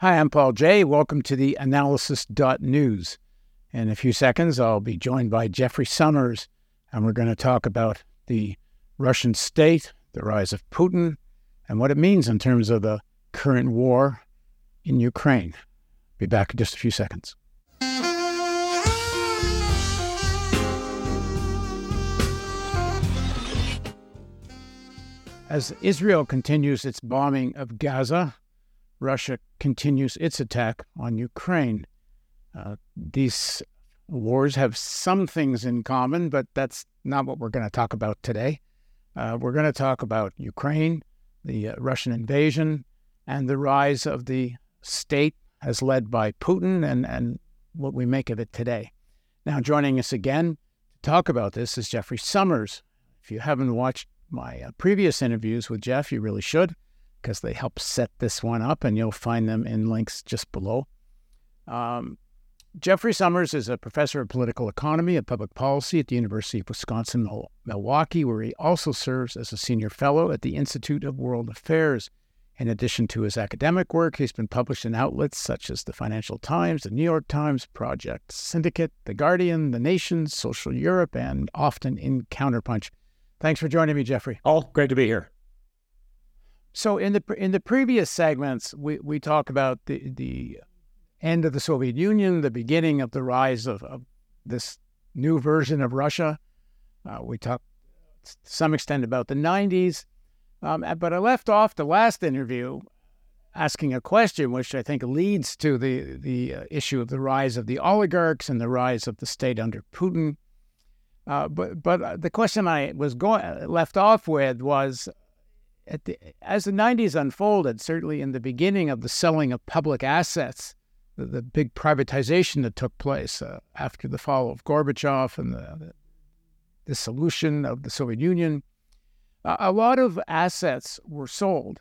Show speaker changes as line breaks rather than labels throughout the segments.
Hi, I'm Paul Jay. Welcome to the analysis.news. In a few seconds, I'll be joined by Jeffrey Sommers, and we're going to talk about the Russian state, the rise of Putin, and what it means in terms of the current war in Ukraine. Be back in just a few seconds. As Israel continues its bombing of Gaza, Russia continues its attack on Ukraine. Uh, these wars have some things in common, but that's not what we're going to talk about today. Uh, we're going to talk about Ukraine, the uh, Russian invasion, and the rise of the state as led by Putin and, and what we make of it today. Now, joining us again to talk about this is Jeffrey Sommers. If you haven't watched my uh, previous interviews with Jeff, you really should because they help set this one up, and you'll find them in links just below. Um, Jeffrey Sommers is a professor of political economy and public policy at the University of Wisconsin Milwaukee, where he also serves as a senior fellow at the Institute of World Affairs. In addition to his academic work, he's been published in outlets such as the Financial Times, the New York Times, Project Syndicate, The Guardian, The Nation, Social Europe, and often in Counterpunch. Thanks for joining me, Jeffrey.
Oh, great to be here.
So in the in the previous segments, we, we talk about the the end of the Soviet Union, the beginning of the rise of, of this new version of Russia. Uh, we talked to some extent about the 90s, um, but I left off the last interview asking a question, which I think leads to the the uh, issue of the rise of the oligarchs and the rise of the state under Putin. Uh, but but uh, the question I was going left off with was the, as the 90s unfolded, certainly in the beginning of the selling of public assets, the, the big privatization that took place uh, after the fall of Gorbachev and the, dissolution of the Soviet Union, a lot of assets were sold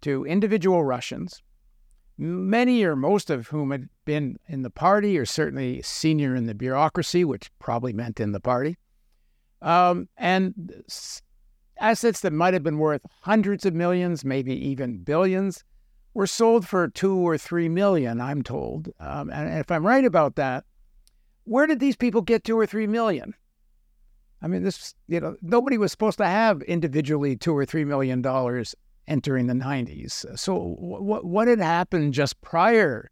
to individual Russians, many or most of whom had been in the party or certainly senior in the bureaucracy, which probably meant in the party. Um, and Assets that might have been worth hundreds of millions, maybe even billions, were sold for two or three million, I'm told. Um, and if I'm right about that, where did these people get two or three million? I mean, this, you know, nobody was supposed to have individually two or three million dollars entering the 90s. So, what, what had happened just prior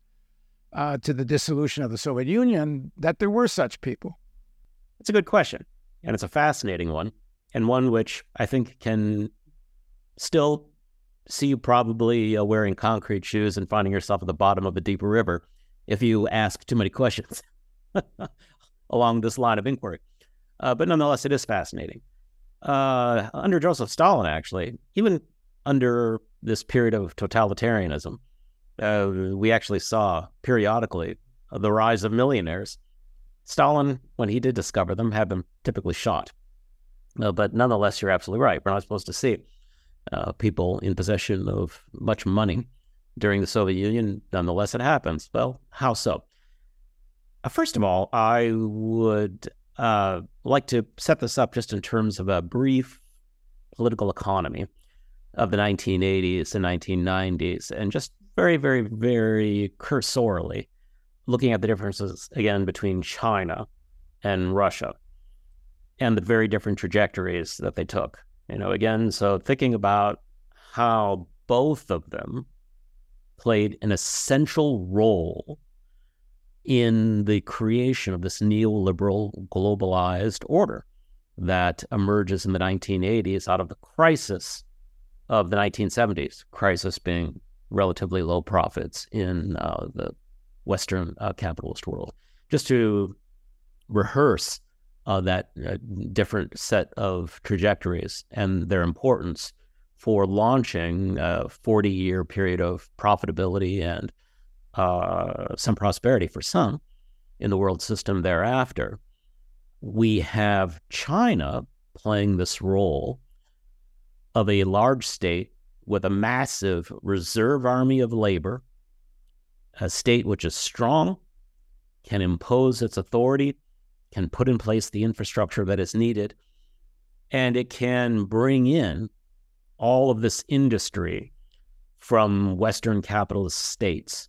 uh, to the dissolution of the Soviet Union that there were such people?
It's a good question, and it's a fascinating one and one which I think can still see you probably uh, wearing concrete shoes and finding yourself at the bottom of a deeper river if you ask too many questions along this line of inquiry. Uh, but nonetheless, it is fascinating. Uh, under Joseph Stalin, actually, even under this period of totalitarianism, uh, we actually saw periodically the rise of millionaires. Stalin, when he did discover them, had them typically shot. Uh, but nonetheless, you're absolutely right. We're not supposed to see uh, people in possession of much money during the Soviet Union. Nonetheless, it happens. Well, how so? Uh, first of all, I would uh, like to set this up just in terms of a brief political economy of the 1980s and 1990s, and just very, very, very cursorily looking at the differences again between China and Russia and the very different trajectories that they took. You know, again, so thinking about how both of them played an essential role in the creation of this neoliberal globalized order that emerges in the 1980s out of the crisis of the 1970s, crisis being relatively low profits in uh, the Western uh, capitalist world. Just to rehearse uh, that uh, different set of trajectories and their importance for launching a 40 year period of profitability and uh, some prosperity for some in the world system thereafter. We have China playing this role of a large state with a massive reserve army of labor, a state which is strong, can impose its authority can put in place the infrastructure that is needed, and it can bring in all of this industry from Western capitalist states,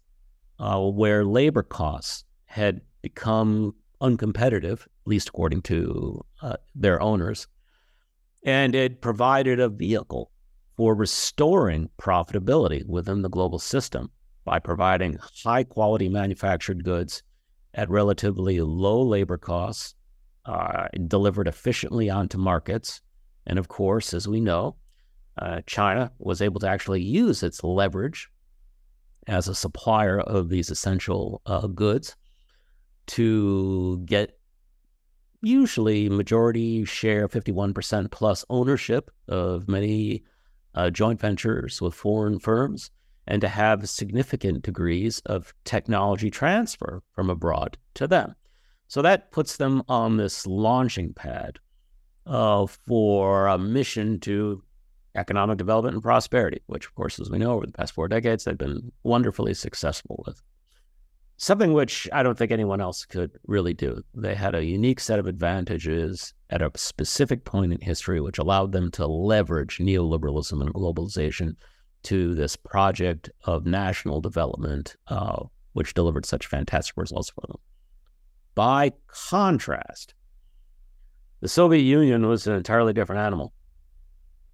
uh, where labor costs had become uncompetitive, at least according to uh, their owners, and it provided a vehicle for restoring profitability within the global system by providing high quality manufactured goods at relatively low labor costs, uh, delivered efficiently onto markets. And of course, as we know, uh, China was able to actually use its leverage as a supplier of these essential uh, goods to get usually majority share, 51% plus ownership of many uh, joint ventures with foreign firms, and to have significant degrees of technology transfer from abroad to them. So that puts them on this launching pad uh, for a mission to economic development and prosperity, which, of course, as we know, over the past four decades, they've been wonderfully successful with. Something which I don't think anyone else could really do. They had a unique set of advantages at a specific point in history, which allowed them to leverage neoliberalism and globalization to this project of national development, uh, which delivered such fantastic results for them. By contrast, the Soviet Union was an entirely different animal.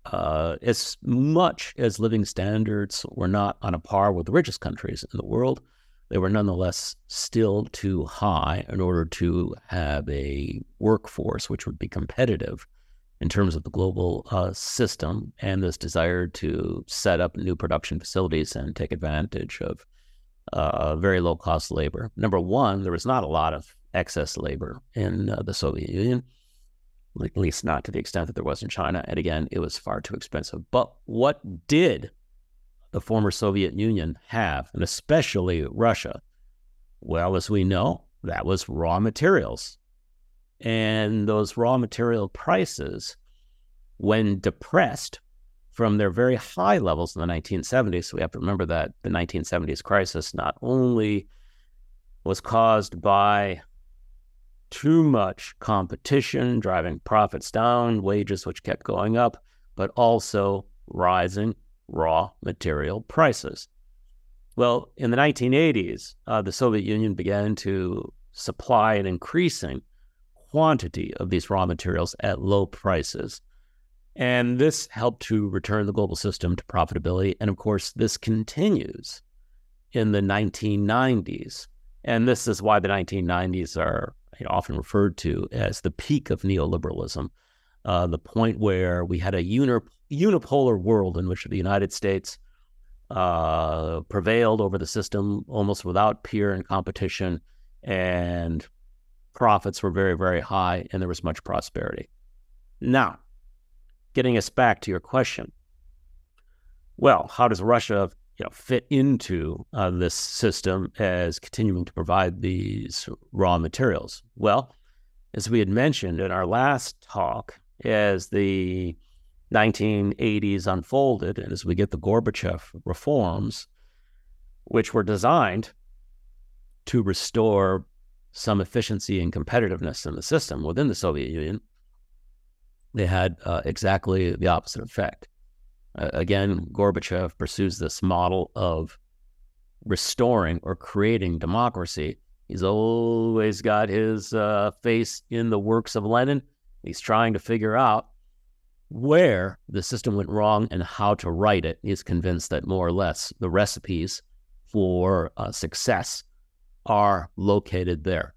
Uh, as much as living standards were not on a par with the richest countries in the world, they were nonetheless still too high in order to have a workforce which would be competitive in terms of the global uh, system and this desire to set up new production facilities and take advantage of uh, very low cost labor. Number one, there was not a lot of excess labor in uh, the Soviet Union at least not to the extent that there was in China. And again, it was far too expensive. But what did the former Soviet Union have, and especially Russia? Well, as we know, that was raw materials. And those raw material prices, when depressed from their very high levels in the 1970s, so we have to remember that the 1970s crisis not only was caused by too much competition, driving profits down, wages which kept going up, but also rising raw material prices. Well, in the 1980s, uh, the Soviet Union began to supply an increasing quantity of these raw materials at low prices. And this helped to return the global system to profitability. And of course, this continues in the 1990s. And this is why the 1990s are often referred to as the peak of neoliberalism, uh, the point where we had a uni- unipolar world in which the United States uh, prevailed over the system almost without peer and competition, and profits were very, very high, and there was much prosperity. Now, getting us back to your question. Well, how does Russia you know, fit into uh, this system as continuing to provide these raw materials? Well, as we had mentioned in our last talk, as the 1980s unfolded and as we get the Gorbachev reforms, which were designed to restore some efficiency and competitiveness in the system within the Soviet Union, they had uh, exactly the opposite effect. Uh, again, Gorbachev pursues this model of restoring or creating democracy. He's always got his uh, face in the works of Lenin. He's trying to figure out where the system went wrong and how to right it. He's convinced that more or less the recipes for uh, success are located there.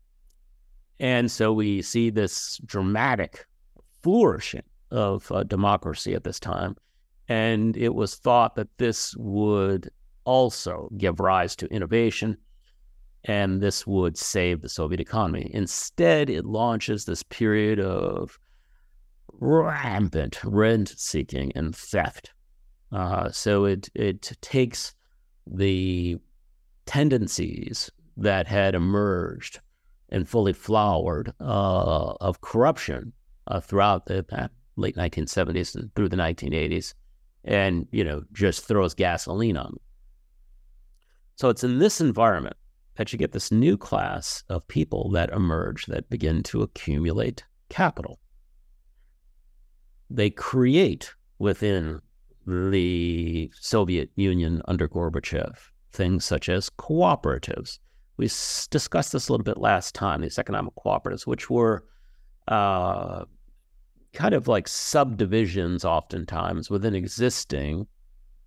And so we see this dramatic flourishing of uh, democracy at this time. And it was thought that this would also give rise to innovation and this would save the Soviet economy. Instead, it launches this period of rampant rent seeking and theft. Uh, so it it takes the tendencies that had emerged and fully flowered uh, of corruption uh, throughout the late 1970s and through the 1980s and, you know, just throws gasoline on them. So it's in this environment that you get this new class of people that emerge that begin to accumulate capital. They create within the Soviet Union under Gorbachev, things such as cooperatives. We discussed this a little bit last time, these economic cooperatives, which were uh, kind of like subdivisions, oftentimes, within existing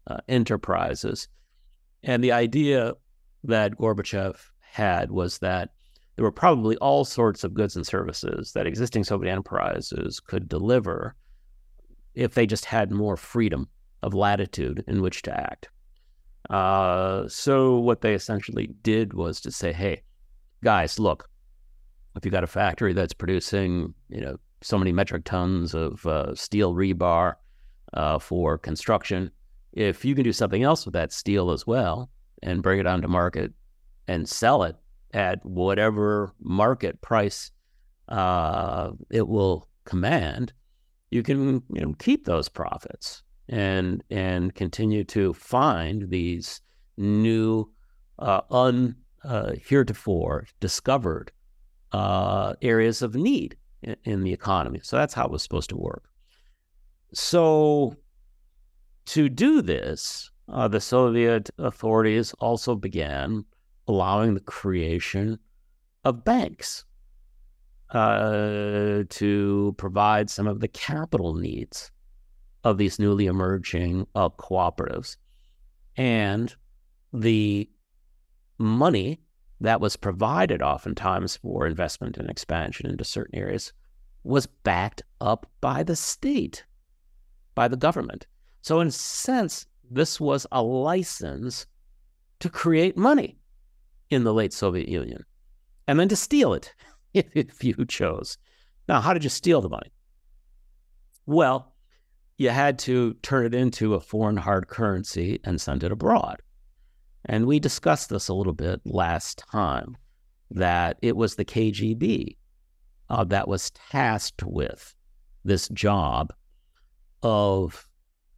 uh, enterprises. And the idea that Gorbachev had was that there were probably all sorts of goods and services that existing Soviet enterprises could deliver if they just had more freedom of latitude in which to act. Uh, so what they essentially did was to say, "Hey, guys, look, if you got a factory that's producing, you know, so many metric tons of uh, steel rebar uh, for construction, if you can do something else with that steel as well and bring it onto market and sell it at whatever market price uh, it will command, you can you know keep those profits and and continue to find these new uh, un uh, heretofore discovered uh, areas of need in, in the economy. So that's how it was supposed to work. So to do this, uh, the Soviet authorities also began allowing the creation of banks uh, to provide some of the capital needs of these newly emerging uh, cooperatives. And the money that was provided oftentimes for investment and expansion into certain areas was backed up by the state, by the government. So, in a sense, this was a license to create money in the late Soviet Union and then to steal it if you chose. Now, how did you steal the money? Well, you had to turn it into a foreign hard currency and send it abroad. And we discussed this a little bit last time that it was the KGB uh, that was tasked with this job of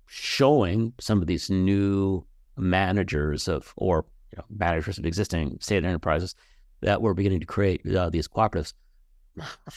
showing some of these new managers of or you know, managers of existing state enterprises that were beginning to create uh, these cooperatives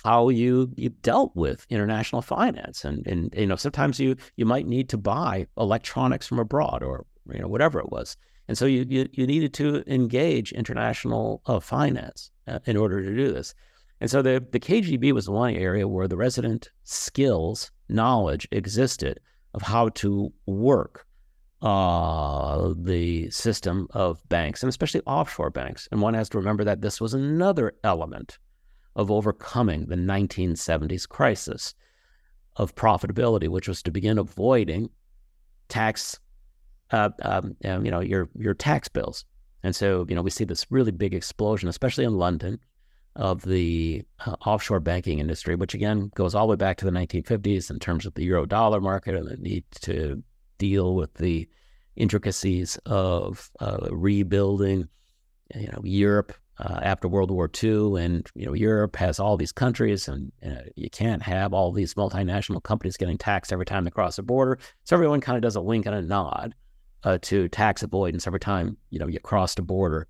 how you you dealt with international finance and and you know sometimes you you might need to buy electronics from abroad or you know whatever it was. And so you you, you needed to engage international uh, finance uh, in order to do this. And so the the KGB was the one area where the resident skills knowledge existed of how to work uh, the system of banks and especially offshore banks. And one has to remember that this was another element of overcoming the 1970s crisis of profitability, which was to begin avoiding tax, uh, um, um, you know, your your tax bills. And so, you know, we see this really big explosion, especially in London, of the uh, offshore banking industry, which again goes all the way back to the 1950s in terms of the euro dollar market and the need to deal with the intricacies of uh, rebuilding, you know, Europe uh, after World War II, and you know Europe has all these countries, and uh, you can't have all these multinational companies getting taxed every time they cross a border. So everyone kind of does a wink and a nod uh, to tax avoidance every time you know you cross the border.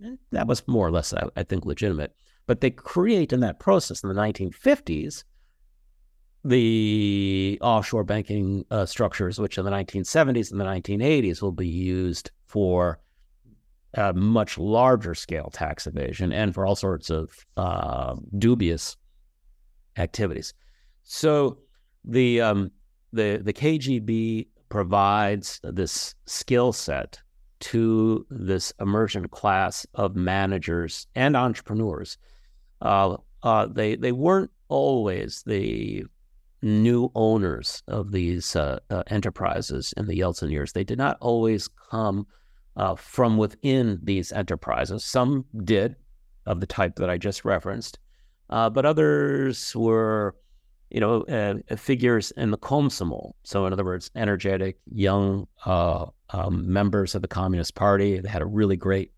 And that was more or less, I, I think, legitimate. But they create in that process in the 1950s the offshore banking uh, structures, which in the 1970s and the 1980s will be used for a much larger scale tax evasion and for all sorts of uh, dubious activities. So the um, the the KGB provides this skill set to this emergent class of managers and entrepreneurs. Uh, uh, they they weren't always the new owners of these uh, uh enterprises in the Yeltsin years. They did not always come uh, from within these enterprises. Some did, of the type that I just referenced, uh, but others were, you know, uh, figures in the Komsomol. So, in other words, energetic young uh, um, members of the Communist Party. They had a really great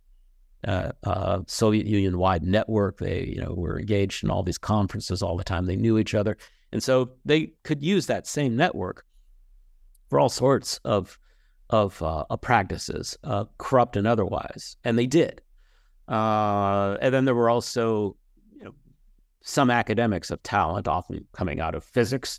uh, uh, Soviet Union wide network. They, you know, were engaged in all these conferences all the time. They knew each other, and so they could use that same network for all sorts of of, uh, practices, uh, corrupt and otherwise, and they did. Uh, and then there were also you know, some academics of talent, often coming out of physics,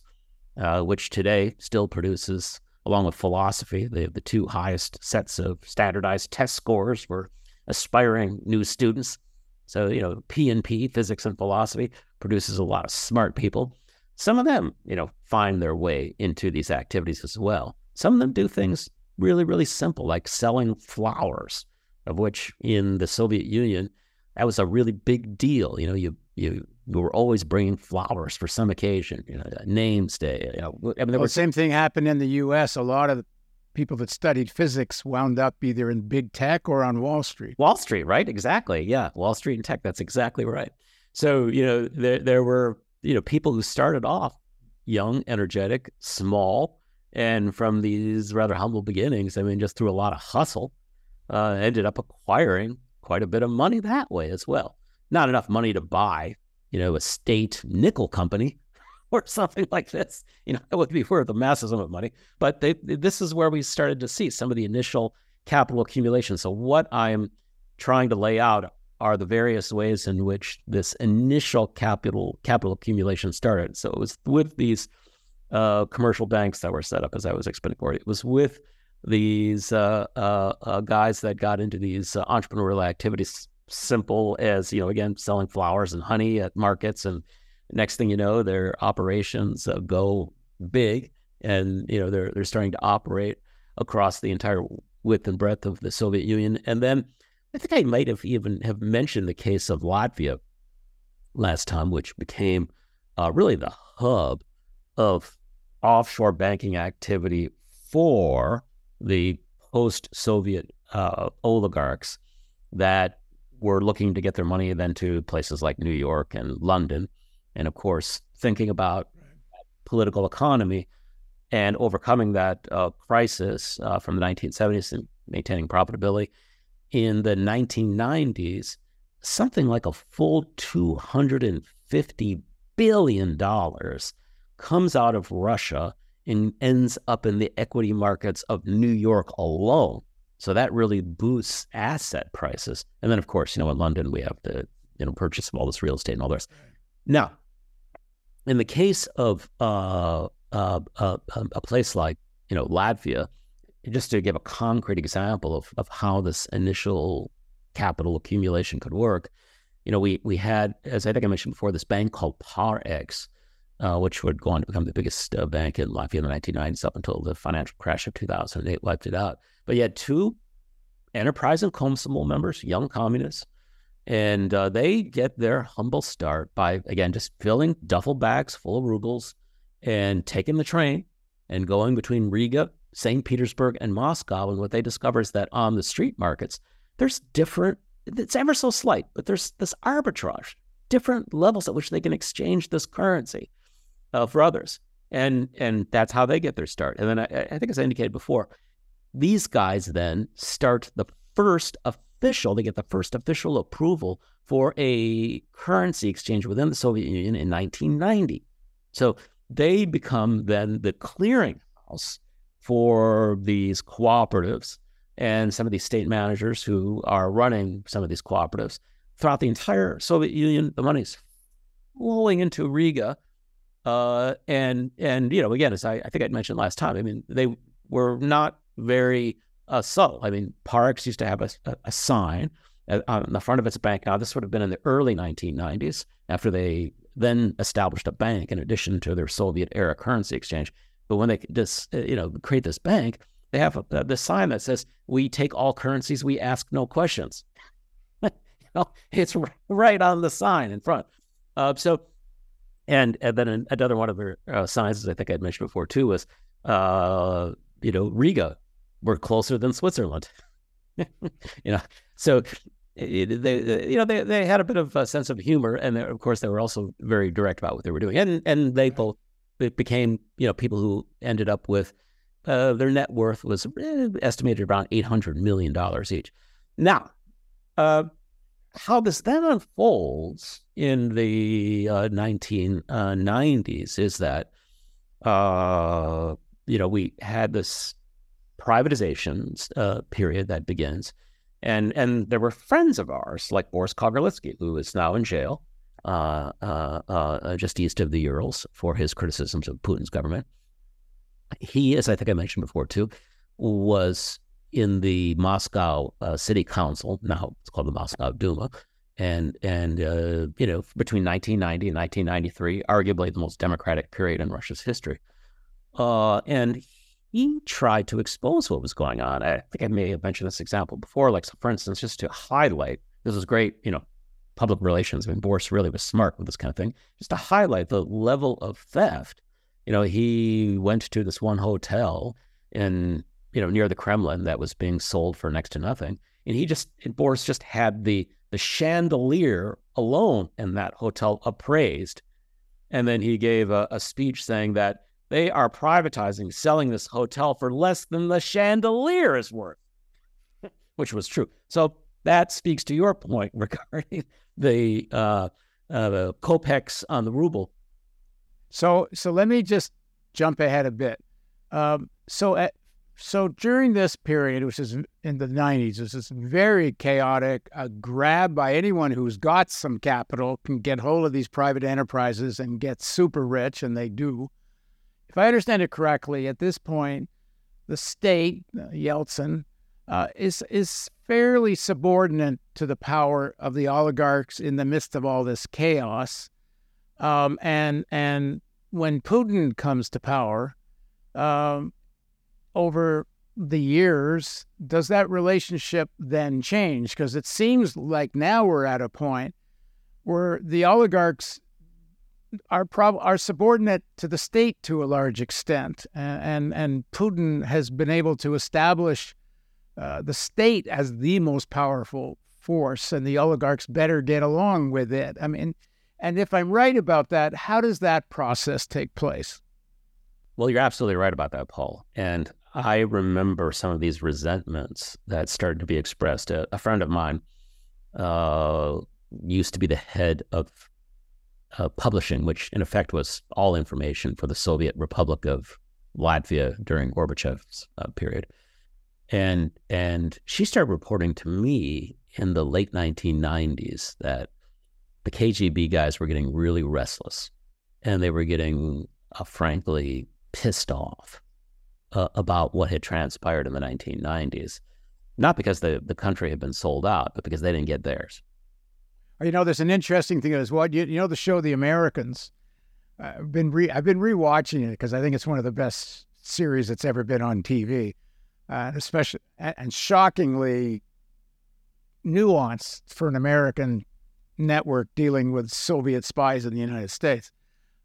uh, which today still produces along with philosophy. They have the two highest sets of standardized test scores for aspiring new students. So, you know, P and P, physics and philosophy, produces a lot of smart people. Some of them, you know, find their way into these activities as well. Some of them do things really, really simple, like selling flowers, of which in the Soviet Union, that was a really big deal. You know, you you you were always bringing flowers for some occasion, you know, names day. You know,
I mean, well, the same thing happened in the U.S. A lot of people that studied physics wound up either in big tech or on Wall Street.
Wall Street, right? Exactly. Yeah, Wall Street and tech. That's exactly right. So you know, there there were you know people who started off young, energetic, small, and from these rather humble beginnings, I mean, just through a lot of hustle, uh, ended up acquiring quite a bit of money that way as well. Not enough money to buy you know, a state nickel company or something like this. You know, it would be worth a massive sum of money. But they, this is where we started to see some of the initial capital accumulation. So what I'm trying to lay out are the various ways in which this initial capital capital accumulation started. So it was with these uh, commercial banks that were set up, as I was explaining before. It was with these uh, uh, uh guys that got into these uh, entrepreneurial activities simple as you know again selling flowers and honey at markets and next thing you know their operations uh, go big and you know they're they're starting to operate across the entire width and breadth of the Soviet Union and then I think I might have even have mentioned the case of Latvia last time which became uh, really the hub of offshore banking activity for the post-Soviet uh, oligarchs that were looking to get their money then to places like New York and London. And of course, thinking about political economy and overcoming that uh, crisis uh, from the 1970s and maintaining profitability. In the 1990s, something like a full $250 billion comes out of Russia and ends up in the equity markets of New York alone. So that really boosts asset prices. And then, of course, you know, in London, we have the you know purchase of all this real estate and all this. Now, in the case of uh, uh, uh, a place like you know Latvia, just to give a concrete example of of how this initial capital accumulation could work, you know, we we had, as I think I mentioned before, this bank called Parex, uh, which would go on to become the biggest uh, bank in Latvia in the 1990s up until the financial crash of 2008 wiped it out. But you had two enterprise and Komsomol members, young communists, and uh, they get their humble start by, again, just filling duffel bags full of rubles and taking the train and going between Riga, St. Petersburg, and Moscow. And what they discover is that on the street markets, there's different, it's ever so slight, but there's this arbitrage, different levels at which they can exchange this currency uh, for others. And, and that's how they get their start. And then I, I think, as I indicated before, these guys then start the first official, they get the first official approval for a currency exchange within the Soviet Union in 1990. So they become then the clearinghouse for these cooperatives and some of these state managers who are running some of these cooperatives. Throughout the entire Soviet Union, the money's flowing into Riga. Uh, and, and, you know, again, as I, I think I mentioned last time, I mean, they were not very uh, subtle. I mean, Parex used to have a, a, a sign on the front of its bank. Now, this would have been in the early 1990s after they then established a bank in addition to their Soviet era currency exchange. But when they just, uh, you know, create this bank, they have a, uh, this sign that says, "We take all currencies. We ask no questions." it's right on the sign in front. Uh, so, and, and then another one of their uh, signs, as I think I'd mentioned before too, was, uh, you know, Riga we're closer than Switzerland. you know, so it, they, you know, they, they had a bit of a sense of humor, and of course, they were also very direct about what they were doing, and and they both became you know people who ended up with uh, their net worth was eh, estimated around eight hundred million dollars each. Now, uh, how this then unfolds in the uh, 1990s is that uh, you know we had this privatization uh, period that begins. And, and there were friends of ours, like Boris Kagarlitsky, who is now in jail uh, uh, uh, just east of the Urals for his criticisms of Putin's government. he, as I think I mentioned before too, was in the Moscow uh, City Council. Now it's called the Moscow Duma, and and uh, you know between 1990 and 1993, arguably the most democratic period in Russia's history. Uh, and he tried to expose what was going on. I think I may have mentioned this example before, like so for instance, just to highlight this was great, you know, public relations. I mean, Boris really was smart with this kind of thing, just to highlight the level of theft. You know, he went to this one hotel in you know near the Kremlin that was being sold for next to nothing, and he just Boris just had the the chandelier alone in that hotel appraised. And then he gave a, a, speech saying that they are privatizing, selling this hotel for less than the chandelier is worth, which was true. So that speaks to your point regarding the, uh, uh, the on the ruble.
So, so let me just jump ahead a bit. Um, so, at, so during this period, which is in the 90s, this is very chaotic. A grab by anyone who's got some capital can get hold of these private enterprises and get super rich, and they do. If I understand it correctly, at this point, the state, uh, Yeltsin, uh, is is fairly subordinate to the power of the oligarchs in the midst of all this chaos. Um, and and when Putin comes to power, um, over the years, does that relationship then change? Because it seems like now we're at a point where the oligarchs are prob- are subordinate to the state to a large extent, and and, and Putin has been able to establish uh, the state as the most powerful force, and the oligarchs better get along with it. I mean, and if I'm right about that, how does that process take place?
Well, you're absolutely right about that, Paul. And I remember some of these resentments that started to be expressed. A, a friend of mine uh, used to be the head of uh, publishing, which in effect was all information for the Soviet Republic of Latvia during Gorbachev's uh, period. And and she started reporting to me in the late 1990s that the KGB guys were getting really restless, and they were getting, uh, frankly, pissed off uh, about what had transpired in the 1990s, not because the, the country had been sold out, but because they didn't get theirs.
You know, there's an interesting thing as well. You, you know, the show The Americans. I've been re- I've been rewatching it because I think it's one of the best series that's ever been on TV, uh, especially and shockingly nuanced for an American network dealing with Soviet spies in the United States.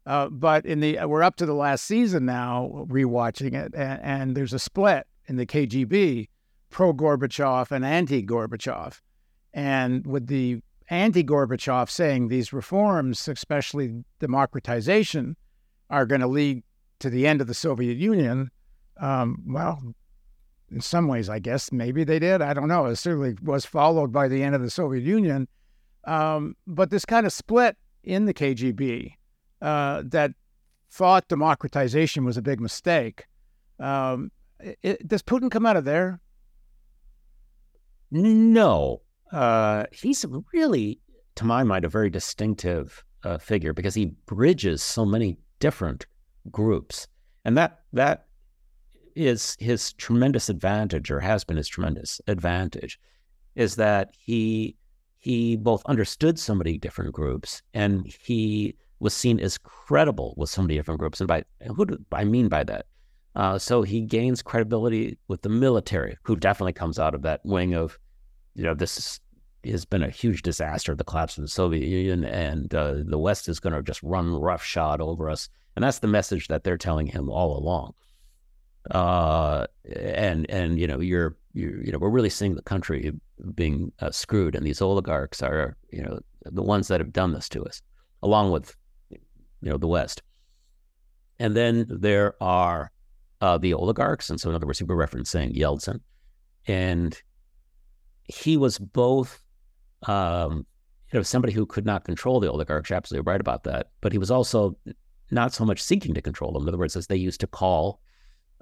Uh, but in the we're up to the last season now, rewatching it, and, and there's a split in the KGB, pro Gorbachev and anti Gorbachev, and with the anti Gorbachev saying these reforms, especially democratization, are going to lead to the end of the Soviet Union. Um, well, in some ways, I guess maybe they did. I don't know. It certainly was followed by the end of the Soviet Union. Um, but this kind of split in the KGB uh, that thought democratization was a big mistake. Um, it, does Putin come out of there?
No. Uh, he's really, to my mind, a very distinctive uh, figure because he bridges so many different groups, and that that is his tremendous advantage, or has been his tremendous advantage, is that he he both understood so many different groups and he was seen as credible with so many different groups. And by who do I mean by that? Uh, so he gains credibility with the military, who definitely comes out of that wing of, you know, this is, has been a huge disaster, the collapse of the Soviet Union, and uh, the West is going to just run roughshod over us. And that's the message that they're telling him all along. Uh, and and you know, you're you you know, we're really seeing the country being uh, screwed, and these oligarchs are you know the ones that have done this to us, along with you know, the West. And then there are uh, the oligarchs. And so, in other words, we were referencing Yeltsin. And he was both, um, you know, somebody who could not control the oligarchs. Absolutely right about that. But he was also not so much seeking to control them. In other words, as they used to call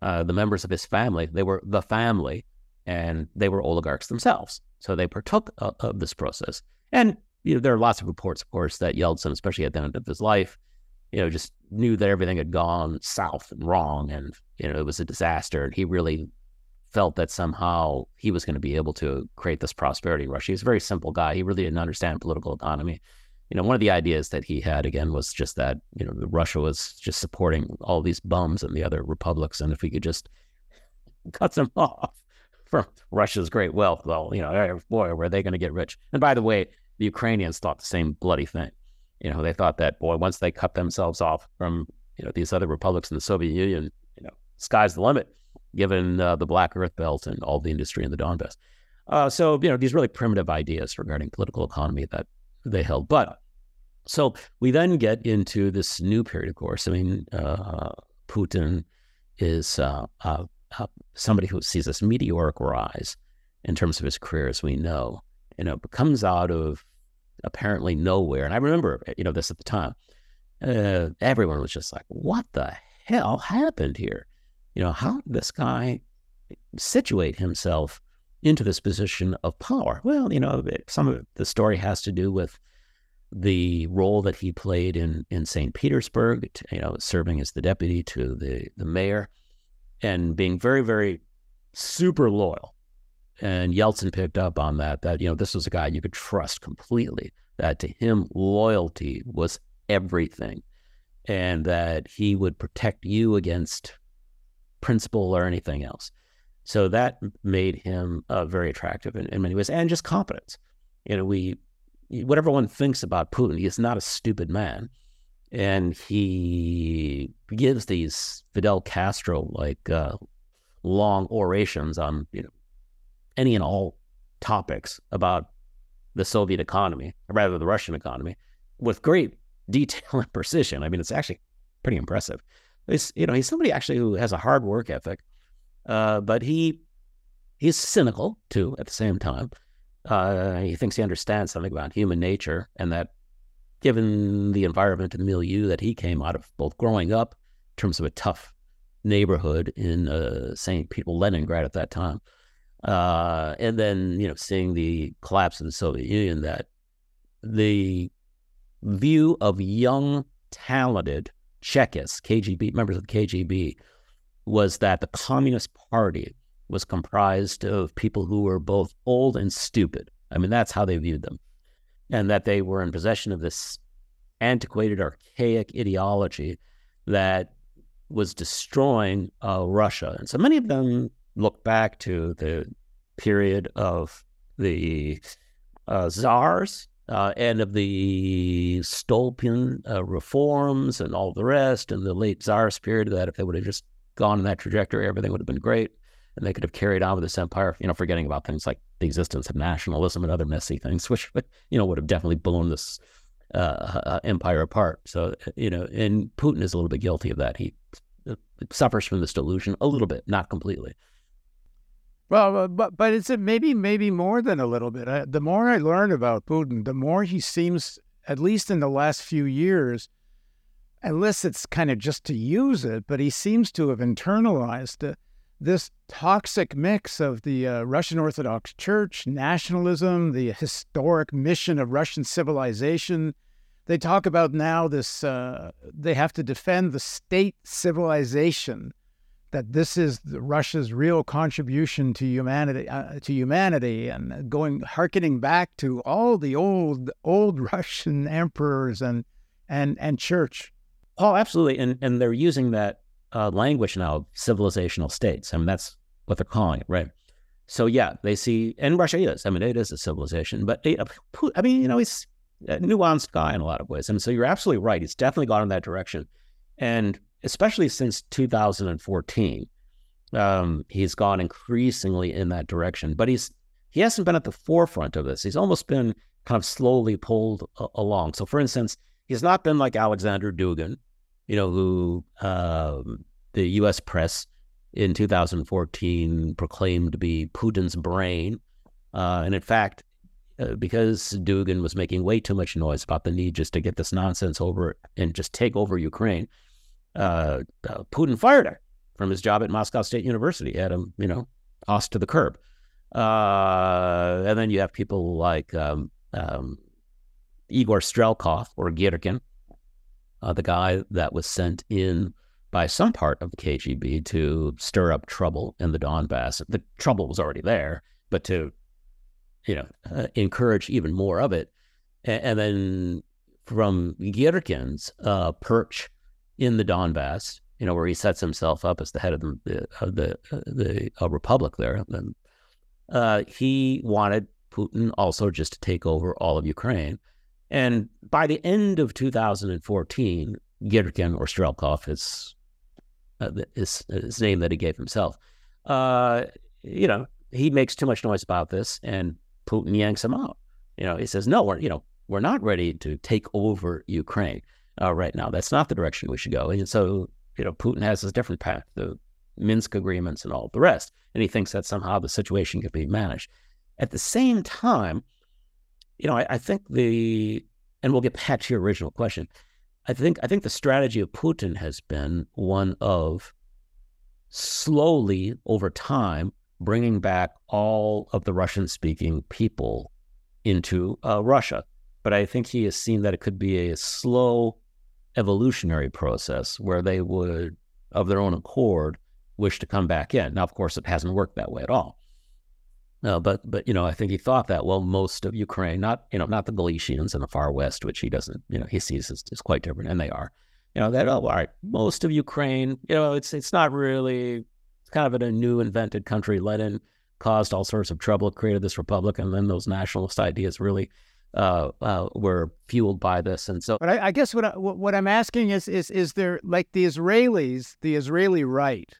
uh, the members of his family, they were the family and they were oligarchs themselves. So they partook of, of this process. And you know, there are lots of reports, of course, that Yeltsin, especially at the end of his life, you know, just knew that everything had gone south and wrong, and you know, it was a disaster. And he really felt that somehow he was going to be able to create this prosperity Russia. He was a very simple guy. He really didn't understand political economy. You know, one of the ideas that he had again was just that you know Russia was just supporting all these bums and the other republics, and if we could just cut them off from Russia's great wealth, well, you know, boy, were they going to get rich? And by the way, the Ukrainians thought the same bloody thing. You know, they thought that boy, once they cut themselves off from you know these other republics in the Soviet Union, you know, sky's the limit, given uh, the Black Earth Belt and all the industry in the Donbass. Uh, so you know these really primitive ideas regarding political economy that they held. But so we then get into this new period, of course. I mean, uh, Putin is uh, uh, uh, somebody who sees this meteoric rise in terms of his career, as we know. You know, comes out of apparently nowhere. And I remember, you know, this at the time. Uh, everyone was just like, "What the hell happened here?" You know, how did this guy situate himself into this position of power? Well, you know, some of the story has to do with the role that he played in in St. Petersburg, you know, serving as the deputy to the the mayor, and being very very super loyal. And Yeltsin picked up on that. That you know, this was a guy you could trust completely. That to him, loyalty was everything, and that he would protect you against principle or anything else. So that made him uh, very attractive in, in many ways, and just competence. You know, we whatever one thinks about Putin, he is not a stupid man. And he gives these Fidel Castro like uh, long orations on you know any and all topics about the Soviet economy, or rather the Russian economy, with great detail and precision. I mean, it's actually pretty impressive. He's you know he's somebody actually who has a hard work ethic, uh, but he he's cynical too at the same time. Uh, he thinks he understands something about human nature, and that given the environment and milieu that he came out of, both growing up in terms of a tough neighborhood in uh, St. Petersburg, Leningrad at that time, uh, and then you know seeing the collapse of the Soviet Union, that the view of young, talented Chekists, KGB members of the KGB, was that the Communist Party was comprised of people who were both old and stupid. I mean, that's how they viewed them. And that they were in possession of this antiquated, archaic ideology that was destroying uh, Russia. And so many of them look back to the period of the uh, czars uh, and of the Stolypin uh, reforms and all the rest, and the late czarist period. That if they would have just gone in that trajectory, everything would have been great and they could have carried on with this empire, you know, forgetting about things like the existence of nationalism and other messy things, which, you know, would have definitely blown this uh, uh, empire apart. So, you know, and Putin is a little bit guilty of that. He uh, suffers from this delusion a little bit, not completely.
Well, but but it's a, maybe maybe more than a little bit. I, the more I learn about Putin, the more he seems, at least in the last few years, unless it's kind of just to use it, but he seems to have internalized this toxic mix of the uh, Russian Orthodox Church, nationalism, the historic mission of Russian civilization. They talk about now this, uh, they have to defend the state civilization, that this is Russia's real contribution to humanity, uh, to humanity, and going, harkening back to all the old, old Russian emperors and, and, and church.
Oh, absolutely. And, and they're using that uh, language now, civilizational states. I mean, that's what they're calling it, right? So yeah, they see, and Russia is. I mean, it is a civilization, but I mean, you know, he's a nuanced guy in a lot of ways. And so you're absolutely right. He's definitely gone in that direction, and especially since 2014, um, he's gone increasingly in that direction. But he's he hasn't been at the forefront of this. He's almost been kind of slowly pulled a- along. So, for instance, he's not been like Alexander Dugin, you know, who um, the U.S. press in 2014 proclaimed to be Putin's brain. Uh, and in fact, uh, because Dugin was making way too much noise about the need just to get this nonsense over and just take over Ukraine, uh, uh Putin fired him from his job at Moscow State University. Had him, you know, tossed to the curb. Uh, and then you have people like um, um, Igor Strelkov or Girkin, uh, the guy that was sent in by some part of the KGB to stir up trouble in the Donbass. The trouble was already there, but to you know uh, encourage even more of it, and, and then from Girkin's uh, perch in the Donbass, you know, where he sets himself up as the head of the of the uh, the uh, republic there, uh, he wanted Putin also just to take over all of Ukraine. And by the end of 2014, Girkin or Strelkov is uh, his, his name that he gave himself. Uh, you know, he makes too much noise about this, and Putin yanks him out. You know, he says, "No, we're you know we're not ready to take over Ukraine uh, right now. That's not the direction we should go." And so, you know, Putin has this different path, the Minsk agreements and all the rest, and he thinks that somehow the situation could be managed. At the same time, you know, I, I think the and we'll get back to your original question. I think I think the strategy of Putin has been one of slowly over time bringing back all of the Russian speaking people into uh, Russia. But I think he has seen that it could be a slow evolutionary process where they would, of their own accord, wish to come back in. Now, of course, it hasn't worked that way at all. Uh, but but you know, I think he thought that well, most of Ukraine, not you know, not the Galicians in the far west, which he doesn't, you know, he sees as, as quite different, and they are. You know that oh, all right, most of Ukraine, you know, it's it's not really it's kind of a new invented country. Lenin caused all sorts of trouble, created this republic, and then those nationalist ideas really uh, uh, were fueled by this. And so,
but I, I guess what I, what I'm asking is is is there like the Israelis, the Israeli right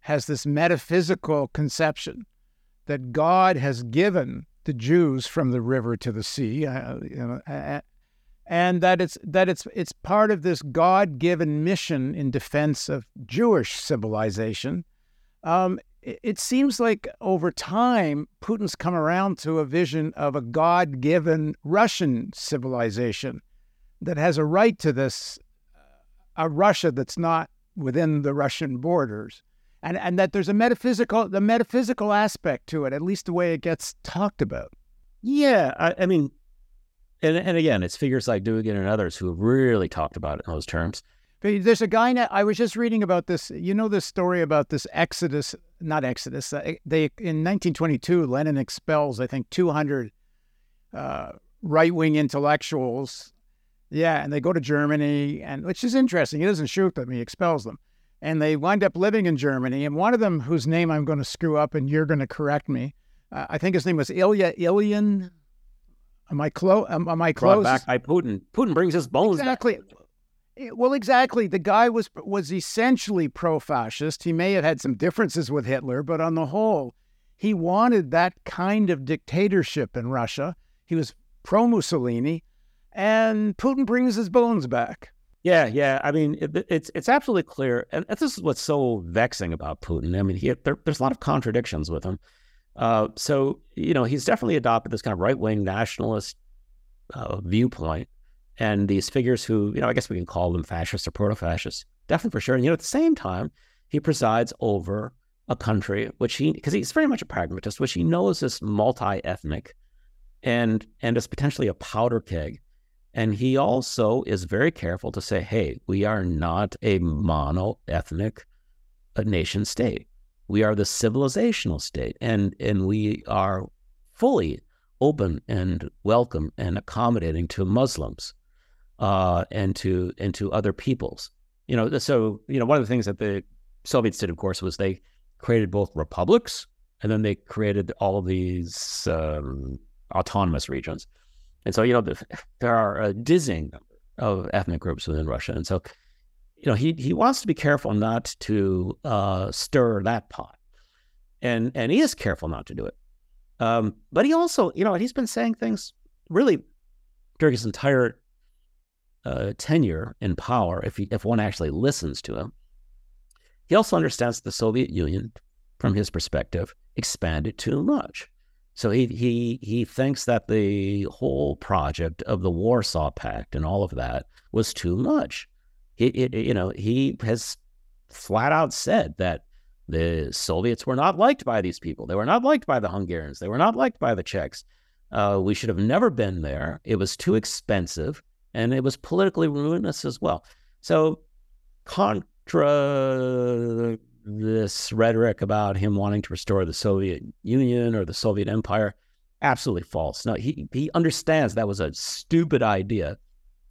has this metaphysical conception that God has given the Jews from the river to the sea, uh, you know, and that it's that it's it's part of this God-given mission in defense of Jewish civilization. Um, it, seems like over time, Putin's come around to a vision of a God-given Russian civilization that has a right to this, a Russia that's not within the Russian borders and and that there's a metaphysical the metaphysical aspect to it, at least the way it gets talked about.
Yeah, I, I mean, and and again, it's figures like Dugin and others who have really talked about it in those terms.
But there's a guy now. I was just reading about this. You know this story about this Exodus, not Exodus. Uh, they in 1922, Lenin expels I think 200 uh, right wing intellectuals. Yeah, and they go to Germany, and which is interesting. He doesn't shoot them; he expels them and they wind up living in Germany. And one of them, whose name I'm going to screw up, and you're going to correct me, uh, I think his name was Ilya Ilyin. Am I close? Am, am, I close?
back by Putin. Putin brings his bones
exactly.
Back.
Eh, well, exactly. The guy was was essentially pro-fascist. He may have had some differences with Hitler, but on the whole, he wanted that kind of dictatorship in Russia. He was pro-Mussolini, and Putin brings his bones back.
Yeah, yeah. I mean, it, it's it's absolutely clear, and this is what's so vexing about Putin. I mean, he, there, there's a lot of contradictions with him. Uh, so you know, he's definitely adopted this kind of right wing nationalist uh, viewpoint, and these figures who, you know, I guess we can call them fascists or proto fascists, definitely for sure. And you know, at the same time, he presides over a country which he, because he's very much a pragmatist, which he knows is multi ethnic, and and is potentially a powder keg and he also is very careful to say, hey, we are not a mono ethnic uh, nation state. We are the civilizational state, and, and we are fully open and welcome and accommodating to Muslims uh, and to and to other peoples. You know, so you know one of the things that the Soviets did, of course, was they created both republics and then they created all of these um, autonomous regions. And so, you know, there are a dizzying number of ethnic groups within Russia. And so, you know, he, he wants to be careful not to uh, stir that pot. And, and he is careful not to do it. Um, but he also, you know, he's been saying things really during his entire uh, tenure in power, if, he, if one actually listens to him. He also understands that the Soviet Union, from his perspective, expanded too much. So he he he thinks that the whole project of the Warsaw Pact and all of that was too much. He, he you know he has flat out said that the Soviets were not liked by these people. They were not liked by the Hungarians. They were not liked by the Czechs. Uh, we should have never been there. It was too expensive. And it was politically ruinous as well. So, contra this rhetoric about him wanting to restore the Soviet Union or the Soviet Empire, absolutely false. No, he he understands that was a stupid idea,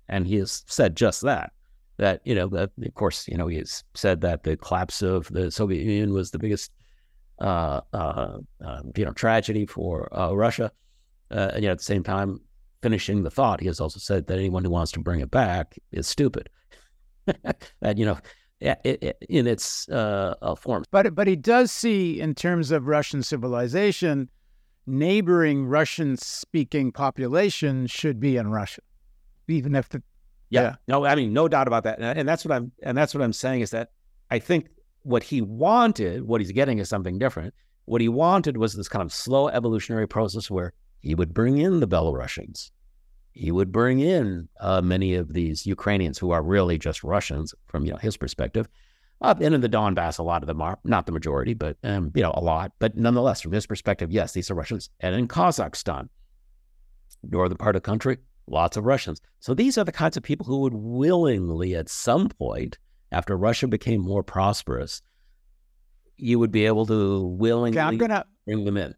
and he has said just that. That you know, that, of course, you know, he has said that the collapse of the Soviet Union was the biggest, uh, uh, uh, you know, tragedy for uh, Russia. Uh, and yet, at the same time, finishing the thought, he has also said that anyone who wants to bring it back is stupid. that you know, it, it, in its uh, form.
But but he does see, in terms of Russian civilization, neighboring Russian-speaking population should be in Russia, even if the
yeah. yeah. no, I mean no doubt about that, and that's what I'm and that's what I'm saying is that I think what he wanted, what he's getting is something different. What he wanted was this kind of slow evolutionary process where he would bring in the Belarusians. He would bring in uh, many of these Ukrainians who are really just Russians from you know his perspective. Uh, and in the Donbass, a lot of them are not the majority, but um, you know a lot. But nonetheless, from his perspective, yes, these are Russians. And in Kazakhstan, northern part of the country, lots of Russians. So these are the kinds of people who would willingly, at some point, after Russia became more prosperous, you would be able to willingly
okay, I'm gonna,
bring them in.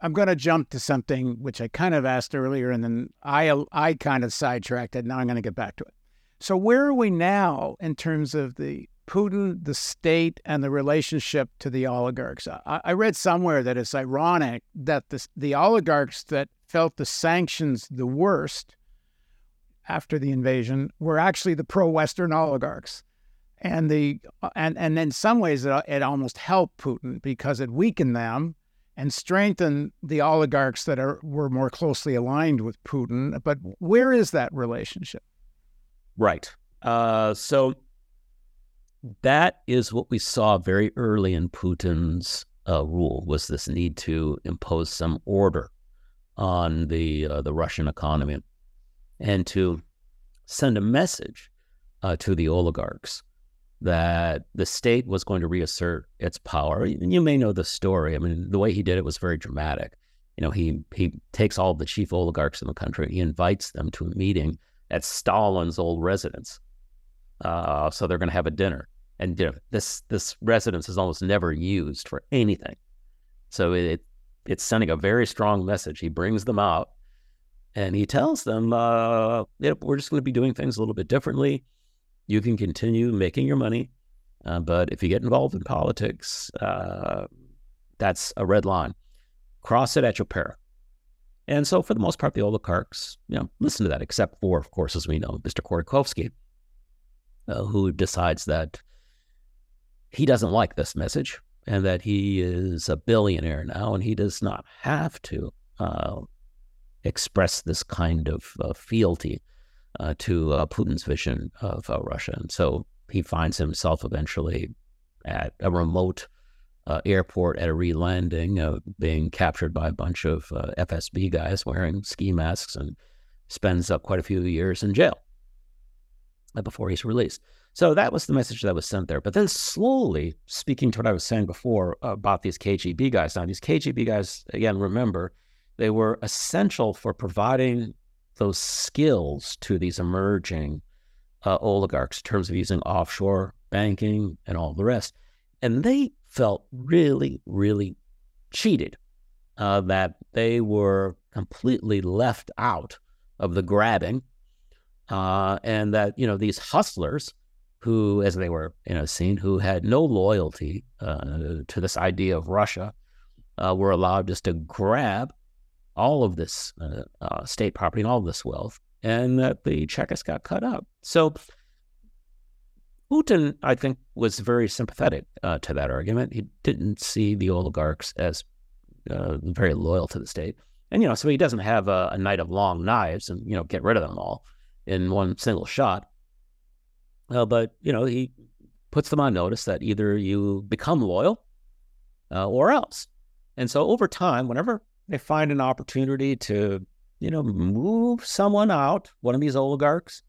I'm going to jump to something which I kind of asked earlier, and then I I kind of sidetracked it. Now I'm going to get back to it. So where are we now in terms of the Putin, the state, and the relationship to the oligarchs? I, I read somewhere that it's ironic that the the oligarchs that felt the sanctions the worst after the invasion were actually the pro-Western oligarchs and the and and in some ways it, it almost helped Putin because it weakened them and strengthen the oligarchs that are were more closely aligned with Putin. But where is that relationship?
Right. Uh, so that is what we saw very early in Putin's uh, rule was this need to impose some order on the uh, the Russian economy and to send a message uh, to the oligarchs that the state was going to reassert its power. And you may know the story. I mean, the way he did it was very dramatic. You know, he he takes all the chief oligarchs in the country, he invites them to a meeting at Stalin's old residence. Uh, so they're going to have a dinner, and you know, this this residence is almost never used for anything. So it it's sending a very strong message. He brings them out, and he tells them, uh, "We're just going to be doing things a little bit differently." You can continue making your money. Uh, but if you get involved in politics, uh, that's a red line. Cross it at your peril. And so, for the most part, the oligarchs, you know, listen to that, except for, of course, as we know, Mr. Khodorkovsky, uh, who decides that he doesn't like this message and that he is a billionaire now and he does not have to uh, express this kind of uh, fealty uh, to uh, Putin's vision of uh, Russia. And so he finds himself eventually at a remote uh, airport at a re-landing, uh, being captured by a bunch of uh, FSB guys wearing ski masks, and spends up quite a few years in jail before he's released. So that was the message that was sent there. But then slowly, speaking to what I was saying before about these KGB guys, now these KGB guys, again, remember, they were essential for providing those skills to these emerging uh, oligarchs in terms of using offshore banking and all the rest. And they felt really, really cheated uh, that they were completely left out of the grabbing, uh, and that you know these hustlers, who, as they were you know seen, who had no loyalty uh, to this idea of Russia, uh, were allowed just to grab all of this uh, uh, state property and all of this wealth, and that the Chekists got cut up. So Putin, I think, was very sympathetic uh, to that argument. He didn't see the oligarchs as uh, very loyal to the state, and you know, so he doesn't have a, a night of long knives and you know get rid of them all in one single shot. Uh, but you know, he puts them on notice that either you become loyal uh, or else. And so over time, whenever they find an opportunity to, you know, move someone out, one of these oligarchs,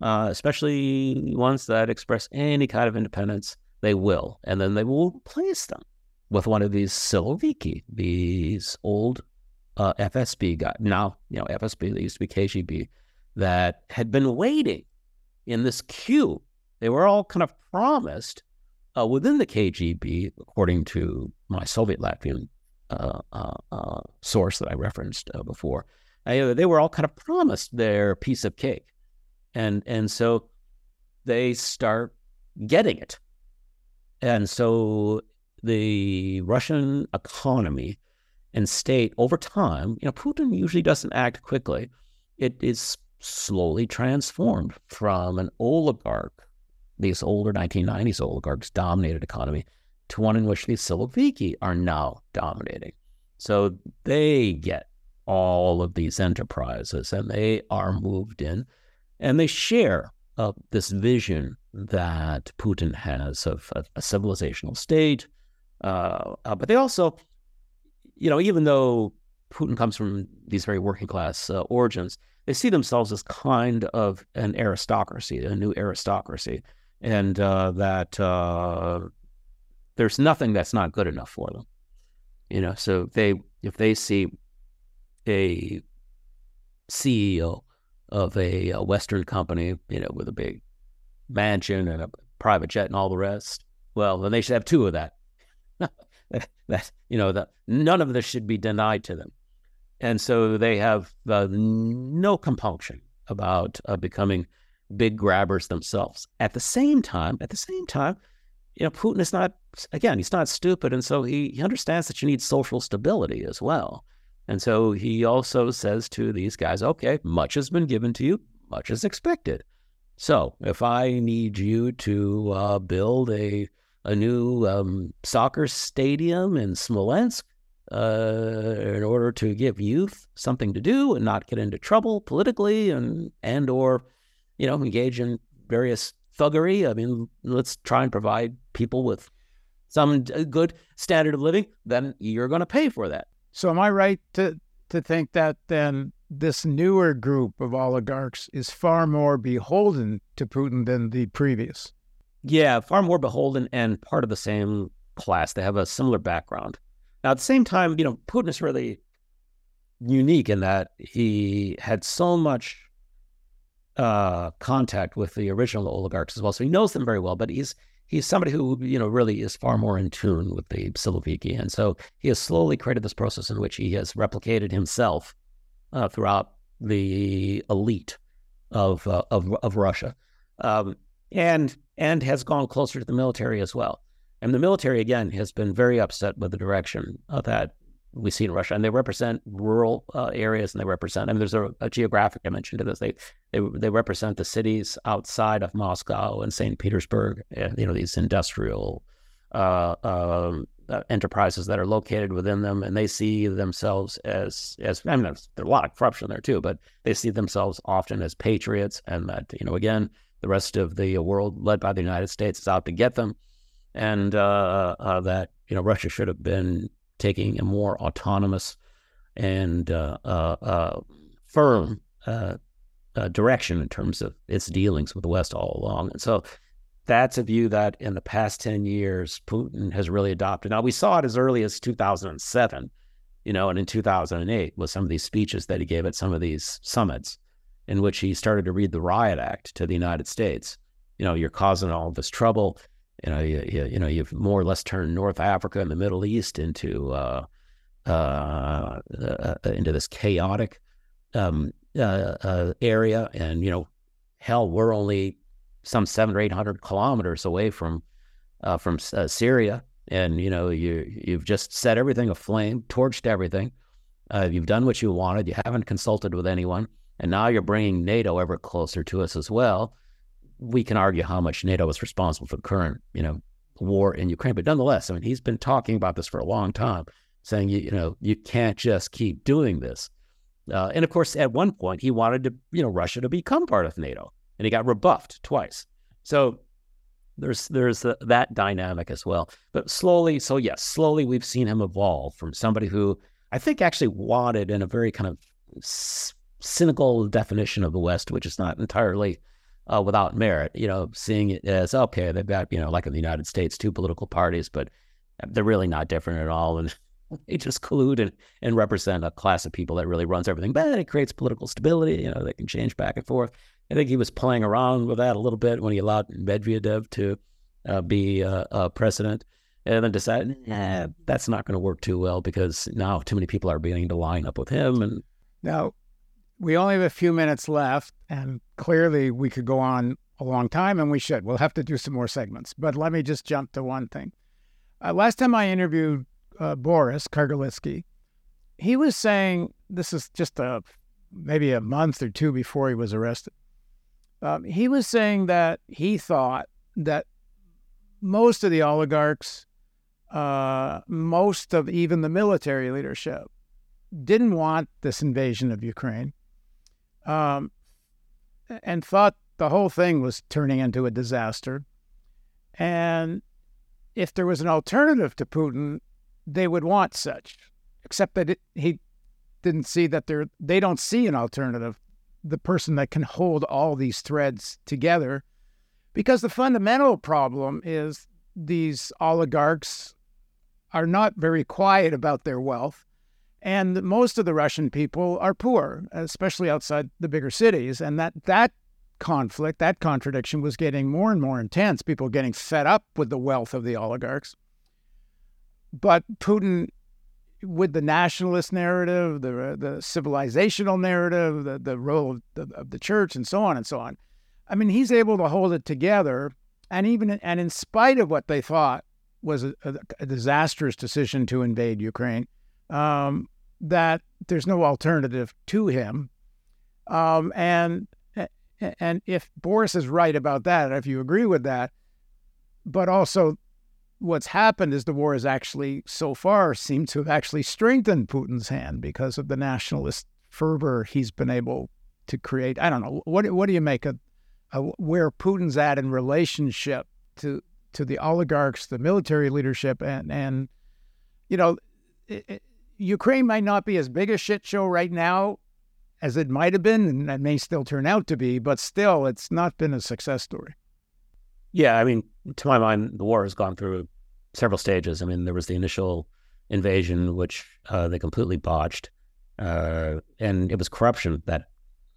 uh, especially ones that express any kind of independence, they will. And then they will replace them with one of these Siloviki, these old uh, FSB guys. Now, you know, FSB, they used to be KGB. that had been waiting in this queue. They were all kind of promised uh, within the KGB, according to my Soviet Latvian Uh, uh, uh, source that I referenced uh, before. they were all kind of promised their piece of cake, and and so they start getting it, and so the Russian economy and state over time, you know, Putin usually doesn't act quickly. It is slowly transformed from an oligarch, these older 1990s oligarchs dominated economy, to one in which the Siloviki are now dominating. So they get all of these enterprises and they are moved in and they share uh, this vision that Putin has of a, a civilizational state. Uh, uh, but they also, you know, even though Putin comes from these very working class uh, origins, they see themselves as kind of an aristocracy, a new aristocracy, and uh, that uh, there's nothing that's not good enough for them. You know, so they if they see a CEO of a, a Western company, you know, with a big mansion and a private jet and all the rest, well, then they should have two of that. that you know, that none of this should be denied to them, and so they have uh, no compunction about uh, becoming big grabbers themselves. At the same time, at the same time, you know, Putin is not, again, he's not stupid. And so he, he understands that you need social stability as well. And so he also says to these guys, okay, much has been given to you, much is expected. So if I need you to uh, build a, a new um, soccer stadium in Smolensk uh, in order to give youth something to do and not get into trouble politically and and or you know engage in various thuggery. I mean, let's try and provide people with some good standard of living, then you're going to pay for that.
So, am I right to to think that then this newer group of oligarchs is far more beholden to Putin than the previous?
Yeah, far more beholden and part of the same class. They have a similar background. Now, at the same time, you know, Putin is really unique in that he had so much uh, contact with the original oligarchs as well, so he knows them very well. But he's he's somebody who you know really is far more in tune with the Siloviki, and so he has slowly created this process in which he has replicated himself uh, throughout the elite of uh, of of Russia, um, and and has gone closer to the military as well. And the military again has been very upset with the direction of that we see in Russia, and they represent rural uh, areas, and they represent. I mean, there's a, a, geographic dimension to this. They they they represent the cities outside of Moscow and Saint Petersburg, and you know these industrial uh, um, uh, enterprises that are located within them, and they see themselves as as I mean, there's, there's a lot of corruption there too, but they see themselves often as patriots, and that you know again the rest of the world, led by the United States, is out to get them, and uh, uh, that you know Russia should have been taking a more autonomous and uh, uh, uh firm uh, uh, direction in terms of its dealings with the West all along. And so that's a view that in the past 10 years, Putin has really adopted. Now, we saw it as early as 2007, you know, and in 2008 with some of these speeches that he gave at some of these summits in which he started to read the Riot Act to the United States. You know, you're causing all this trouble. You know, you, you, you, know, you've more or less turned North Africa and the Middle East into uh, uh, uh, uh into this chaotic um, uh, uh, area, and you know, hell, we're only some seven or eight hundred kilometers away from from Syria, and you know, you you've just set everything aflame, torched everything. you've done what you wanted. You haven't consulted with anyone, and now you're bringing NATO ever closer to us as well we can argue how much NATO is responsible for the current, you know, war in Ukraine. But nonetheless, I mean, he's been talking about this for a long time, saying, you, you know, you can't just keep doing this. Uh, and of course, at one point, he wanted to, you know, Russia to become part of NATO, and he got rebuffed twice. So there's there's the, that dynamic as well. But slowly, so yes, slowly we've seen him evolve from somebody who I think actually wanted in a very kind of cynical definition of the West, which is not entirely uh, without merit. You know, seeing it as okay, they've got you know, like in the United States, two political parties, but they're really not different at all, and they just collude and, and represent a class of people that really runs everything. But it creates political stability. You know, they can change back and forth. I think he was playing around with that a little bit when he allowed Medvedev to uh, be uh, president, and then decided, yeah, that's not going to work too well because now too many people are beginning to line up with him. And
now we only have a few minutes left, and clearly we could go on a long time, and we should. We'll have to do some more segments. But let me just jump to one thing. Uh, last time I interviewed uh, Boris Kagarlitsky, he was saying this is just a maybe a month or two before he was arrested. Um, he was saying that he thought that most of the oligarchs, uh, most of even the military leadership, didn't want this invasion of Ukraine, um, and thought the whole thing was turning into a disaster. And if there was an alternative to Putin, they would want such, except that it, he didn't see that they they don't see an alternative, the person that can hold all these threads together, because the fundamental problem is these oligarchs are not very quiet about their wealth. And most of the Russian people are poor, especially outside the bigger cities. And that, that conflict, that contradiction was getting more and more intense, people getting fed up with the wealth of the oligarchs. But Putin, with the nationalist narrative, the, the civilizational narrative, the, the role of the, of the church, and so on and so on, I mean, he's able to hold it together. And even and in spite of what they thought was a, a, a disastrous decision to invade Ukraine, um, that there's no alternative to him. Um, and and if Boris is right about that, if you agree with that, but also what's happened is the war has actually so far seemed to have actually strengthened Putin's hand because of the nationalist fervor he's been able to create. I don't know what what do you make of, of where Putin's at in relationship to to the oligarchs, the military leadership, and and you know, it, it, Ukraine might not be as big a shit show right now as it might have been, and that may still turn out to be, but still, it's not been a success story.
Yeah, I mean, to my mind, the war has gone through several stages. I mean, there was the initial invasion, which uh, they completely botched, uh, and it was corruption that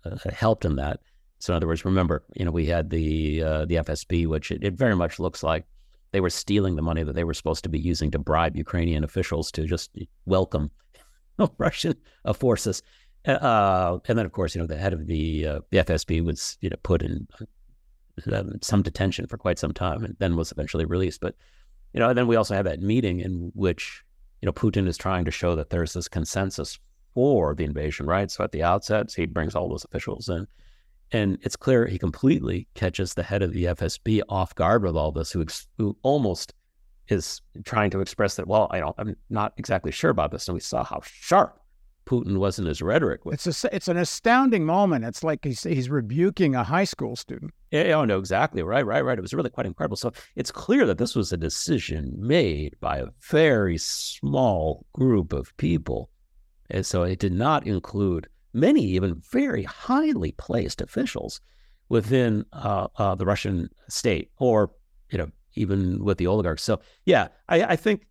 uh, helped in that. So, in other words, remember, you know, we had the uh, the FSB, which it, it, very much looks like they were stealing the money that they were supposed to be using to bribe Ukrainian officials to just welcome Russian uh, forces. Uh, and then, of course, you know, the head of the uh, the FSB was you know put in uh, some detention for quite some time, and then was eventually released. But you know, and then we also have that meeting in which you know Putin is trying to show that there's this consensus for the invasion, right? So at the outset, he brings all those officials in, and it's clear he completely catches the head of the FSB off guard with all this, who ex- who almost is trying to express that. Well, I don't, I'm not exactly sure about this, and we saw how sharp Putin was in his rhetoric.
It's a, it's an astounding moment. It's like he's he's rebuking a high school student.
Yeah, oh no, exactly right, right, right. It was really quite incredible. So it's clear that this was a decision made by a very small group of people, and so it did not include many, even very highly placed officials within uh, uh, the Russian state, or you know, even with the oligarchs. So yeah, I, I think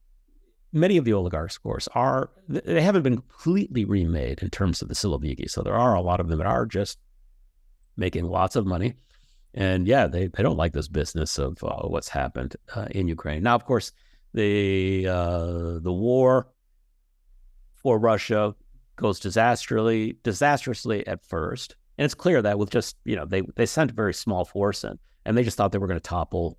many of the oligarchs, of course, are they haven't been completely remade in terms of the Siloviki. So there are a lot of them that are just making lots of money. And yeah, they, they don't like this business of uh, what's happened uh, in Ukraine. Now, of course, the uh, the war for Russia goes disastrously disastrously at first, and it's clear that with just you know they they sent a very small force in, and they just thought they were going to topple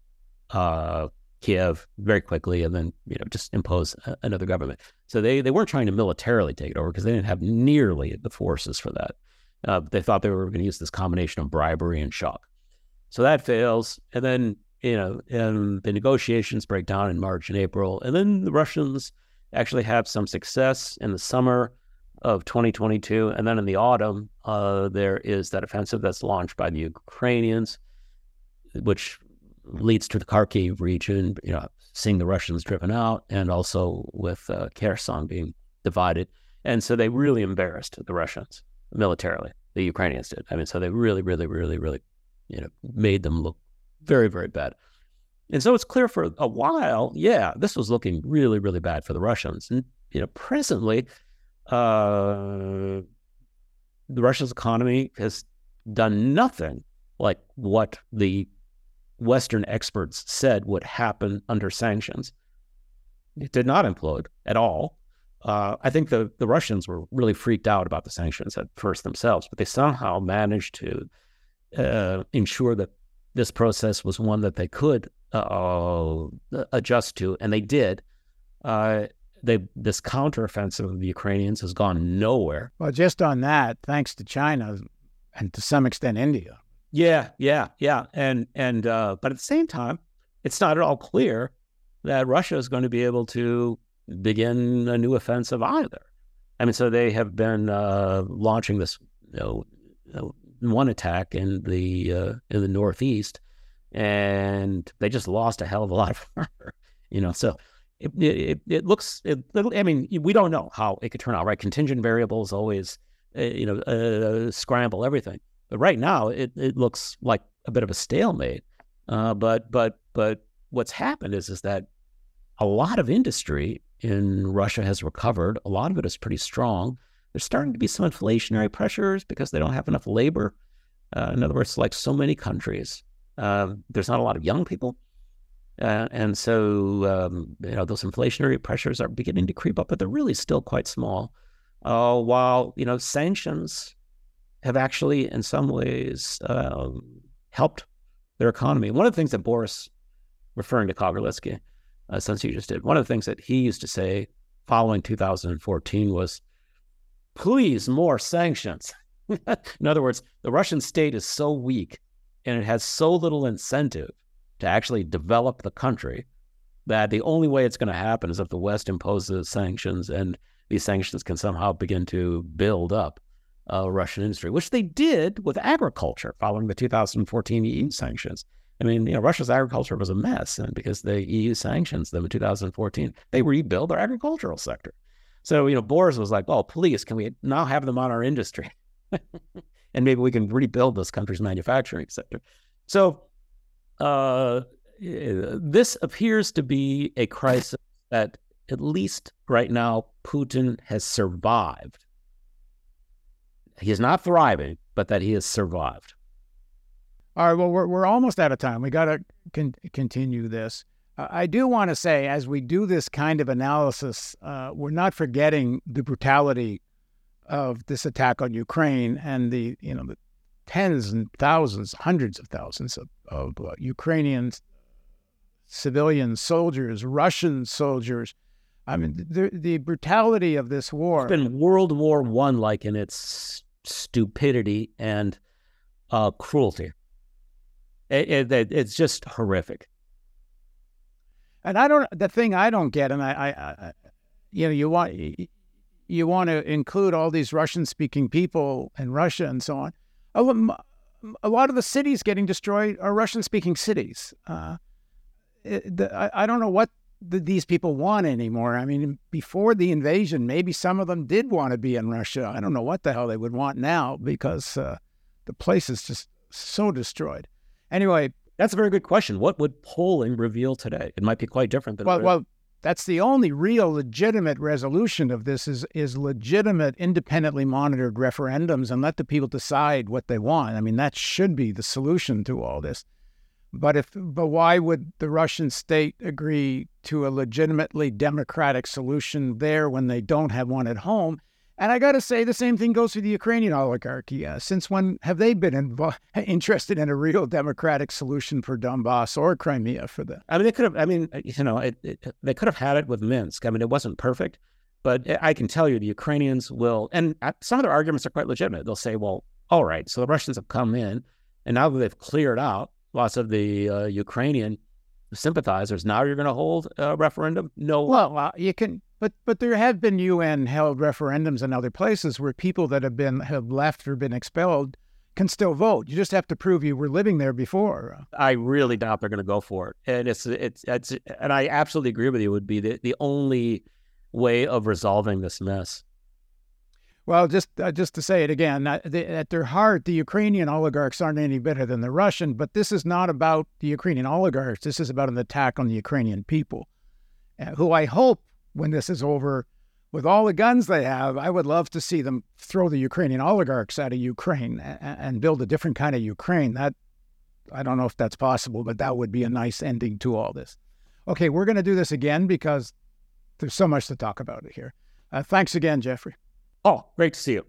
uh, Kiev very quickly and then you know just impose a, another government. So they they weren't trying to militarily take it over because they didn't have nearly the forces for that. Uh, they thought they were going to use this combination of bribery and shock. So that fails, and then you know and the negotiations break down in March and April, and then the Russians actually have some success in the summer of 2022, and then in the autumn uh, there is that offensive that's launched by the Ukrainians, which leads to the Kharkiv region, you know, seeing the Russians driven out, and also with uh, Kherson being divided. And so they really embarrassed the Russians militarily. The Ukrainians did. I mean, so they really, really, really, really, you know, made them look very, very bad. And so it's clear for a while, yeah, this was looking really, really bad for the Russians. And you know, presently, uh, the Russia's economy has done nothing like what the Western experts said would happen under sanctions. It did not implode at all. Uh, I think the, the Russians were really freaked out about the sanctions at first themselves, but they somehow managed to uh, ensure that this process was one that they could uh, adjust to, and they did. They, this counteroffensive of the Ukrainians has gone nowhere.
Well, just on that, thanks to China and to some extent India.
Yeah, yeah, yeah, and and uh, but at the same time, it's not at all clear that Russia is going to be able to begin a new offensive either. I mean, so they have been uh, launching this you know, one attack in the uh, in the northeast, and they just lost a hell of a lot of armor. You know, so it it, it looks. It, I mean, we don't know how it could turn out. Right, contingent variables always uh, you know uh, scramble everything. But right now, it it looks like a bit of a stalemate. Uh, but but but what's happened is is that a lot of industry in Russia has recovered. A lot of it is pretty strong. There's starting to be some inflationary pressures because they don't have enough labor. Uh, in other words, like so many countries, uh, there's not a lot of young people. Uh, and so, um, you know, those inflationary pressures are beginning to creep up, but they're really still quite small. Uh, while, you know, sanctions have actually, in some ways, um, helped their economy. One of the things that Boris, referring to Kagarlitsky, uh, since you just did. One of the things that he used to say following 2014 was, please, more sanctions. In other words, the Russian state is so weak and it has so little incentive to actually develop the country that the only way it's going to happen is if the West imposes sanctions and these sanctions can somehow begin to build up uh, Russian industry, which they did with agriculture following the 2014 EU sanctions. I mean, you know, Russia's agriculture was a mess, and because the EU sanctions them in 2014, they rebuilt their agricultural sector. So, you know, Boris was like, "Oh, please, can we now have them on our industry, and maybe we can rebuild this country's manufacturing sector?" So, uh, this appears to be a crisis that, at least right now, Putin has survived. He is not thriving, but that he has survived.
All right. Well, we're, we're almost out of time. We got to con- continue this. I do want to say, as we do this kind of analysis, uh, we're not forgetting the brutality of this attack on Ukraine and the, you know, the tens and thousands, hundreds of thousands of, of uh, Ukrainian civilian soldiers, Russian soldiers. I mean, the, the brutality of this war.
It's been World War One like in its stupidity and uh, cruelty. It, it, it's just horrific.
And I don't. The thing I don't get, and I, I, I you know, you want you want to include all these Russian-speaking people in Russia and so on. A, lot of the cities getting destroyed are Russian-speaking cities. Uh, it, the, I, I, don't know what the, these people want anymore. I mean, before the invasion, maybe some of them did want to be in Russia. I don't know what the hell they would want now because uh, the place is just so destroyed. Anyway,
that's a very good question. What would polling reveal today? It might be quite different than
well, well. That's the only real legitimate resolution of this is is legitimate, independently monitored referendums, and let the people decide what they want. I mean, that should be the solution to all this. But if but why would the Russian state agree to a legitimately democratic solution there when they don't have one at home? And I got to say, the same thing goes for the Ukrainian oligarchy. Uh, since when have they been invo- interested in a real democratic solution for Donbass or Crimea for the?
I mean, they could have. I mean, uh, you know, it, it, they could have had it with Minsk. I mean, it wasn't perfect, but I can tell you, the Ukrainians will, and uh, some of their arguments are quite legitimate. They'll say, "Well, all right, so the Russians have come in, and now that they've cleared out lots of the uh, Ukrainian sympathizers, now you're going to hold a referendum." No,
well, uh, you can but but there have been UN held referendums in other places where people that have been have left or been expelled can still vote. You just have to prove you were living there before.
I really doubt they're going to go for it, and it's it's it's and I absolutely agree with you. Would be the the only way of resolving this mess.
Well, just uh, just to say it again, uh, the, at their heart, the Ukrainian oligarchs aren't any better than the Russian. But this is not about the Ukrainian oligarchs. This is about an attack on the Ukrainian people, uh, who I hope when this is over, with all the guns they have, I would love to see them throw the Ukrainian oligarchs out of Ukraine and, and build a different kind of Ukraine. That I don't know if that's possible, but that would be a nice ending to all this. Okay, we're going to do this again because there's so much to talk about here. Uh, thanks again, Jeffrey.
Oh, great to see you.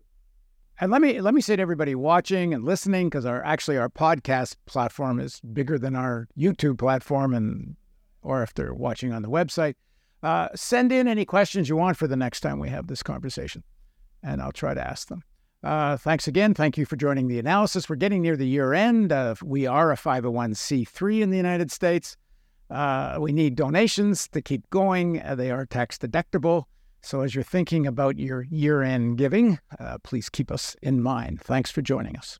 And let me let me say to everybody watching and listening, because our actually our podcast platform is bigger than our YouTube platform, and or if they're watching on the website, uh, send in any questions you want for the next time we have this conversation, and I'll try to ask them. Uh, thanks again. Thank you for joining the analysis. We're getting near the year end. Uh, we are a 501c3 in the United States. Uh, we need donations to keep going. Uh, they are tax deductible. So as you're thinking about your year end giving, uh, please keep us in mind. Thanks for joining us.